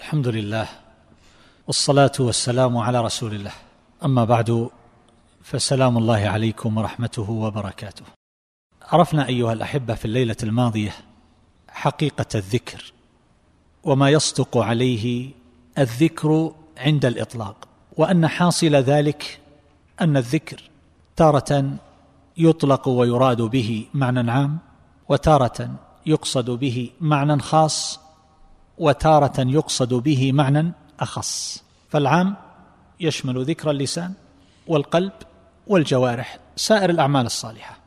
الحمد لله والصلاة والسلام على رسول الله. أما بعد فسلام الله عليكم ورحمته وبركاته. عرفنا أيها الأحبة في الليلة الماضية حقيقة الذكر وما يصدق عليه الذكر عند الإطلاق وأن حاصل ذلك أن الذكر تارة يطلق ويراد به معنى عام وتارة يقصد به معنى خاص وتارة يقصد به معنى أخص فالعام يشمل ذكر اللسان والقلب والجوارح سائر الأعمال الصالحة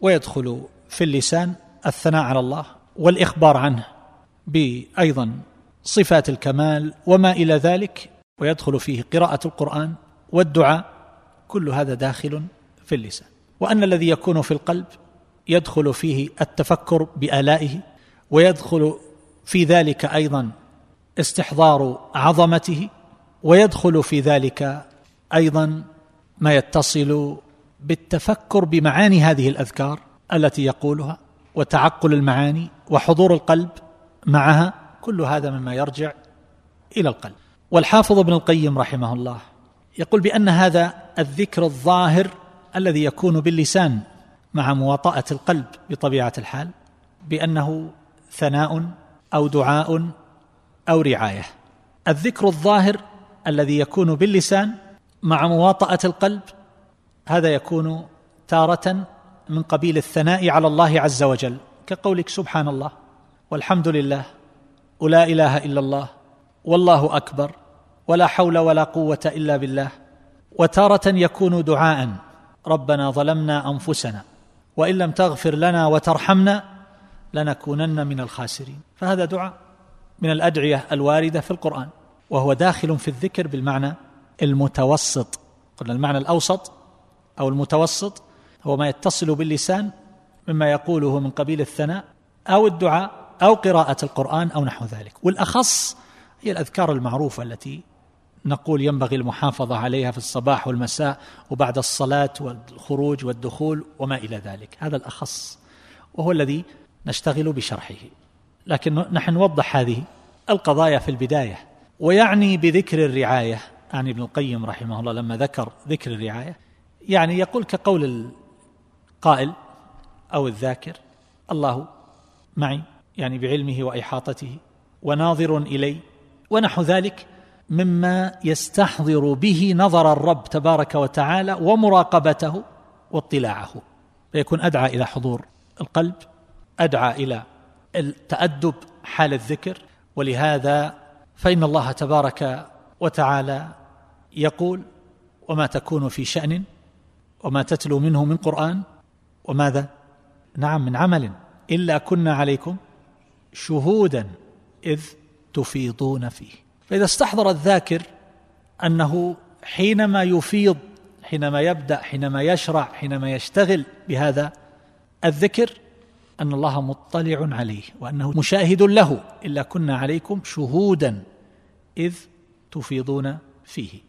ويدخل في اللسان الثناء على الله والإخبار عنه بايضا صفات الكمال وما إلى ذلك ويدخل فيه قراءة القرآن والدعاء كل هذا داخل في اللسان. وأن الذي يكون في القلب يدخل فيه التفكر بآلائه ويدخل في ذلك أيضا استحضار عظمته ويدخل في ذلك أيضا ما يتصل بالتفكر بمعاني هذه الأذكار التي يقولها وتعقل المعاني وحضور القلب معها كل هذا مما يرجع إلى القلب. والحافظ ابن القيم رحمه الله يقول بأن هذا الذكر الظاهر الذي يكون باللسان مع مواطأة القلب بطبيعة الحال بأنه ثناء أو دعاء أو رعاية. الذكر الظاهر الذي يكون باللسان مع مواطأة القلب هذا يكون تارة من قبيل الثناء على الله عز وجل. كقولك سبحان الله والحمد لله ولا إله إلا الله والله أكبر ولا حول ولا قوة إلا بالله. وتارة يكون دعاء ربنا ظلمنا أنفسنا وإن لم تغفر لنا وترحمنا لنكونن من الخاسرين. فهذا دعاء من الأدعية الواردة في القرآن وهو داخل في الذكر بالمعنى المتوسط. قلنا المعنى الأوسط أو المتوسط هو ما يتصل باللسان مما يقوله من قبيل الثناء أو الدعاء أو قراءة القرآن أو نحو ذلك. والأخص هي الأذكار المعروفة التي نقول ينبغي المحافظة عليها في الصباح والمساء وبعد الصلاة والخروج والدخول وما إلى ذلك. هذا الأخص وهو الذي نشتغل بشرحه. لكن نحن نوضح هذه القضايا في البداية ويعني بذكر الرعاية. يعني ابن القيم رحمه الله لما ذكر ذكر الرعاية يعني يقول كقول القائل أو الذاكر الله معي يعني بعلمه وإحاطته وناظر إلي ونحو ذلك مما يستحضر به نظر الرب تبارك وتعالى ومراقبته واطلاعه. فيكون أدعى إلى حضور القلب أدعى إلى التأدب حال الذكر ولهذا فإن الله تبارك وتعالى يقول وما تكون في شأن وما تتلو منه من قرآن وماذا؟ نعم من عمل. إلا كنا عليكم شهودا إذ تفيضون فيه. فإذا استحضر الذاكر أنه حينما يفيض حينما يبدأ حينما يشرع حينما يشتغل بهذا الذكر أن الله مطلع عليه وأنه مشاهد له إلا كنا عليكم شهودا إذ تفيضون فيه.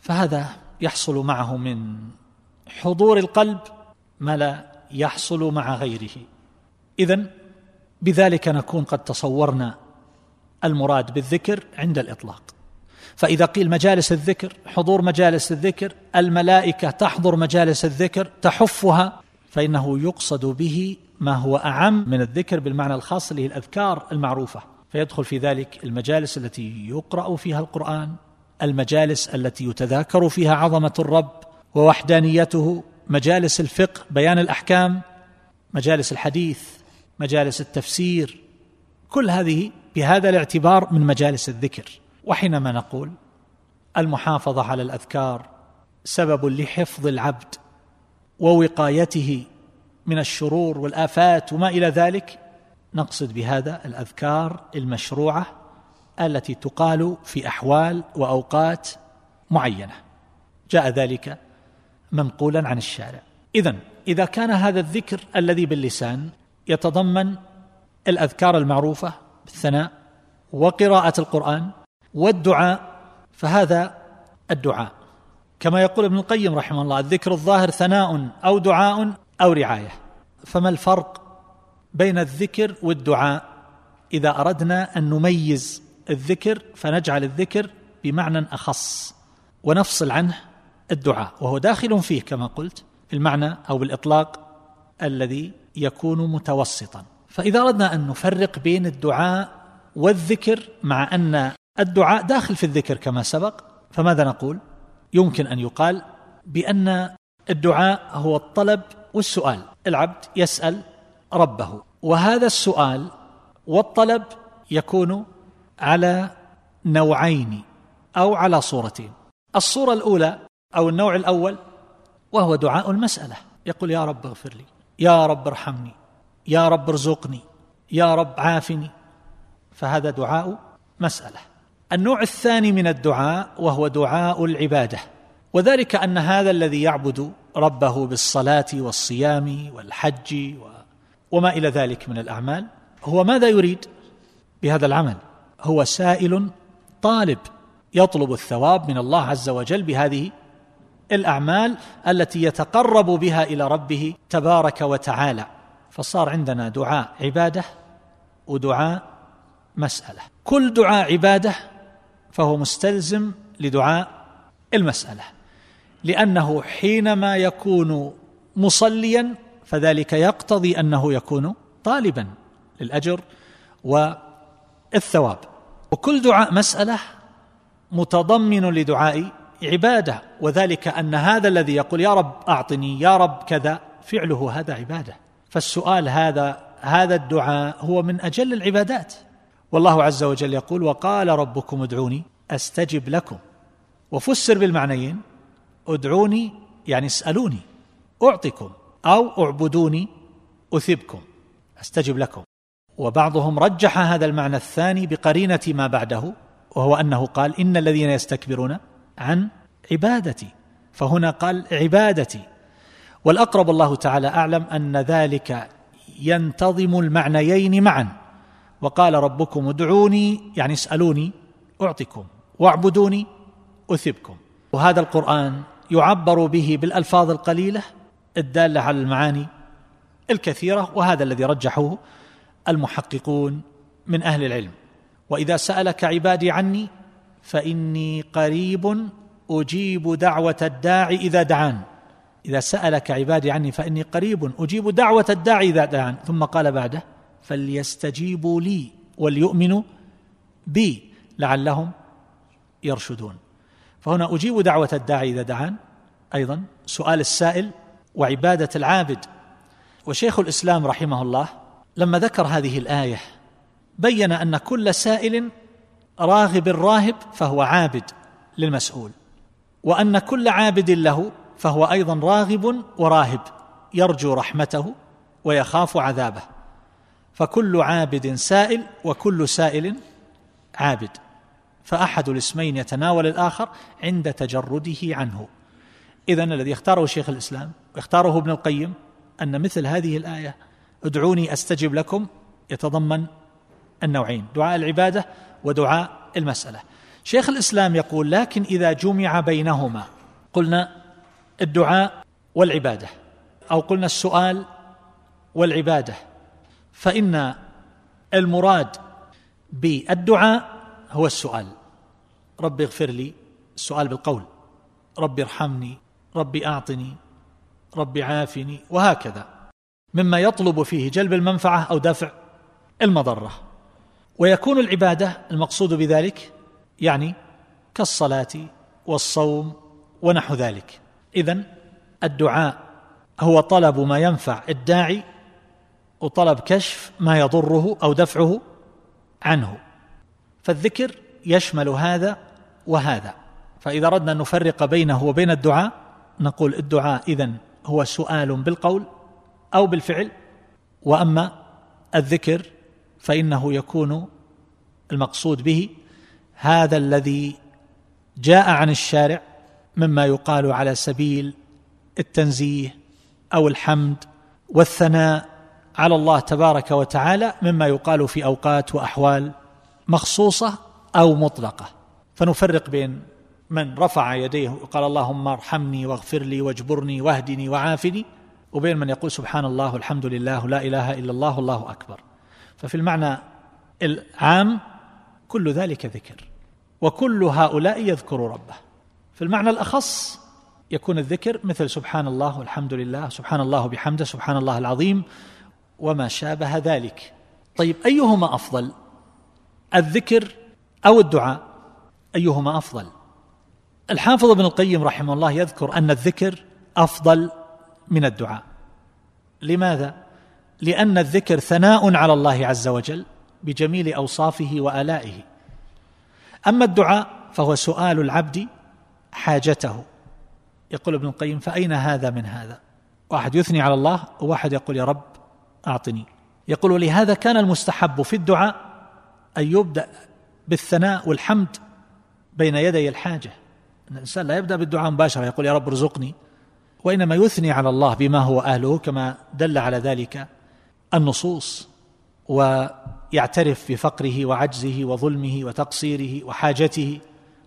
فهذا يحصل معه من حضور القلب ما لا يحصل مع غيره. اذا بذلك نكون قد تصورنا المراد بالذكر عند الإطلاق. فإذا قيل مجالس الذكر حضور مجالس الذكر الملائكة تحضر مجالس الذكر تحفها فإنه يقصد به ما هو أعم من الذكر بالمعنى الخاص اللي هي الأذكار المعروفة. فيدخل في ذلك المجالس التي يقرأ فيها القرآن المجالس التي يتذاكر فيها عظمة الرب ووحدانيته مجالس الفقه بيان الأحكام مجالس الحديث مجالس التفسير. كل هذه بهذا الاعتبار من مجالس الذكر. وحينما نقول المحافظة على الأذكار سبب لحفظ العبد ووقايته من الشرور والآفات وما إلى ذلك نقصد بهذا الأذكار المشروعة التي تقال في أحوال وأوقات معينة. جاء ذلك منقولا عن الشارع. اذا إذا كان هذا الذكر الذي باللسان يتضمن الأذكار المعروفة بالثناء وقراءة القرآن والدعاء فهذا الدعاء. كما يقول ابن القيم رحمه الله الذكر الظاهر ثناء أو دعاء أو رعاية. فما الفرق بين الذكر والدعاء؟ إذا أردنا أن نميز الذكر فنجعل الذكر بمعنى أخص ونفصل عنه الدعاء وهو داخل فيه كما قلت المعنى أو بالإطلاق الذي يكون متوسطا. فإذا أردنا أن نفرق بين الدعاء والذكر مع أن الدعاء داخل في الذكر كما سبق فماذا نقول؟ يمكن أن يقال بأن الدعاء هو الطلب والسؤال. العبد يسأل ربه. وهذا السؤال والطلب يكون على نوعين أو على صورتين. الصورة الأولى أو النوع الأول وهو دعاء المسألة. يقول يا رب اغفر لي يا رب ارحمني يا رب ارزقني يا رب عافني. فهذا دعاء مسألة. النوع الثاني من الدعاء وهو دعاء العبادة. وذلك أن هذا الذي يعبد ربه بالصلاة والصيام والحج وما إلى ذلك من الأعمال هو ماذا يريد بهذا العمل؟ هو سائل طالب يطلب الثواب من الله عز وجل بهذه الأعمال التي يتقرب بها إلى ربه تبارك وتعالى. فصار عندنا دعاء عبادة ودعاء مسألة. كل دعاء عبادة فهو مستلزم لدعاء المسألة. لأنه حينما يكون مصليا فذلك يقتضي أنه يكون طالبا للأجر والثواب. وكل دعاء مسألة متضمن لدعاء عبادة وذلك أن هذا الذي يقول يا رب أعطني يا رب كذا فعله هذا عبادة. فالسؤال هذا هذا الدعاء هو من أجل العبادات. والله عز وجل يقول وقال ربكم ادعوني أستجب لكم. وفسر بالمعنيين ادعوني يعني اسألوني اعطكم أو اعبدوني أثبكم أستجب لكم. وبعضهم رجح هذا المعنى الثاني بقرينة ما بعده وهو أنه قال إن الذين يستكبرون عن عبادتي. فهنا قال عبادتي. والأقرب الله تعالى أعلم أن ذلك ينتظم المعنيين معا. وقال ربكم ادعوني يعني اسألوني اعطكم واعبدوني أثبكم. وهذا القرآن يعبر به بالألفاظ القليلة الدالة على المعاني الكثيرة وهذا الذي رجحه المحققون من أهل العلم. وإذا سألك عبادي عني فإني قريب أجيب دعوة الداعي إذا دعان. إذا سألك عبادي عني فإني قريب أجيب دعوة الداعي إذا دعان. ثم قال بعده فليستجيبوا لي وليؤمنوا بي لعلهم يرشدون. فهنا أجيب دعوة الداعي إذا دعان. أيضا سؤال السائل وعبادة العابد. وشيخ الإسلام رحمه الله لما ذكر هذه الآية بين أن كل سائل راغب راهب فهو عابد للمسؤول وأن كل عابد له فهو أيضا راغب وراهب يرجو رحمته ويخاف عذابه. فكل عابد سائل وكل سائل عابد. فأحد الاسمين يتناول الآخر عند تجرده عنه. اذا الذي اختاره شيخ الإسلام واختاره ابن القيم أن مثل هذه الآية ادعوني أستجب لكم يتضمن النوعين دعاء العبادة ودعاء المسألة. شيخ الإسلام يقول لكن إذا جمع بينهما قلنا الدعاء والعبادة أو قلنا السؤال والعبادة فإن المراد بالدعاء هو السؤال. رب اغفر لي. السؤال بالقول. رب ارحمني. رب أعطني. رب عافني. وهكذا. مما يطلب فيه جلب المنفعة أو دفع المضرة. ويكون العبادة المقصود بذلك يعني كالصلاة والصوم ونحو ذلك. إذن الدعاء هو طلب ما ينفع الداعي وطلب كشف ما يضره أو دفعه عنه. فالذكر يشمل هذا وهذا. فإذا أردنا أن نفرق بينه وبين الدعاء نقول الدعاء إذن هو سؤال بالقول أو بالفعل وأما الذكر فإنه يكون المقصود به هذا الذي جاء عن الشارع مما يقال على سبيل التنزيه أو الحمد والثناء على الله تبارك وتعالى مما يقال في أوقات وأحوال مخصوصة أو مطلقة. فنفرق بين من رفع يديه وقال اللهم ارحمني واغفر لي واجبرني واهدني وعافني وبين من يقول سبحان الله والحمد لله لا إله إلا الله والله أكبر. ففي المعنى العام كل ذلك ذكر وكل هؤلاء يذكر ربه. في المعنى الأخص يكون الذكر مثل سبحان الله والحمد لله سبحان الله بحمده سبحان الله العظيم وما شابه ذلك. طيب أيهما أفضل الذكر أو الدعاء؟ أيهما أفضل؟ الحافظ ابن القيم رحمه الله يذكر أن الذكر أفضل من الدعاء. لماذا؟ لأن الذكر ثناء على الله عز وجل بجميل أوصافه وآلائه. أما الدعاء فهو سؤال العبد حاجته. يقول ابن القيم فأين هذا من هذا؟ واحد يثني على الله وواحد يقول يا رب أعطني. يقول لهذا كان المستحب في الدعاء أن يبدأ بالثناء والحمد بين يدي الحاجة. الإنسان لا يبدأ بالدعاء مباشرة يقول يا رب ارزقني. وإنما يثني على الله بما هو أهله كما دل على ذلك النصوص ويعترف بفقره وعجزه وظلمه وتقصيره وحاجته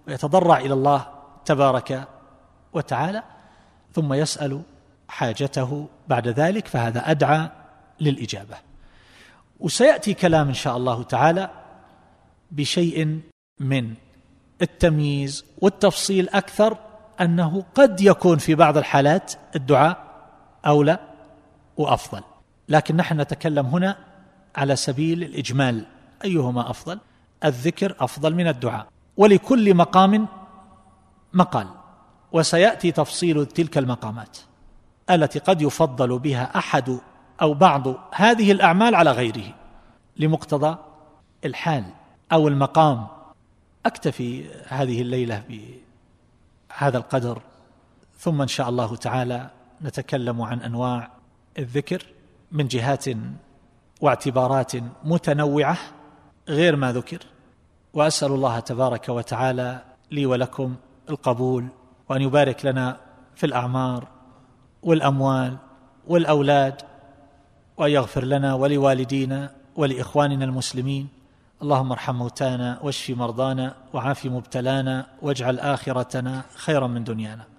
ويتضرع إلى الله تبارك وتعالى ثم يسأل حاجته بعد ذلك فهذا أدعى للإجابة. وسيأتي كلام إن شاء الله تعالى بشيء من التمييز والتفصيل أكثر أنه قد يكون في بعض الحالات الدعاء أولى وأفضل. لكن نحن نتكلم هنا على سبيل الإجمال أيهما أفضل؟ الذكر أفضل من الدعاء. ولكل مقام مقال. وسيأتي تفصيل تلك المقامات التي قد يفضل بها أحد أو بعض هذه الأعمال على غيره لمقتضى الحال أو المقام أكتفي هذه الليلة بهذا القدر ثم إن شاء الله تعالى نتكلم عن أنواع الذكر من جهات واعتبارات متنوعة غير ما ذكر. وأسأل الله تبارك وتعالى لي ولكم القبول وأن يبارك لنا في الأعمار والأموال والأولاد وأن يغفر لنا ولوالدينا ولإخواننا المسلمين. اللهم ارحم موتانا واشف مرضانا وعاف مبتلانا واجعل آخرتنا خيرا من دنيانا.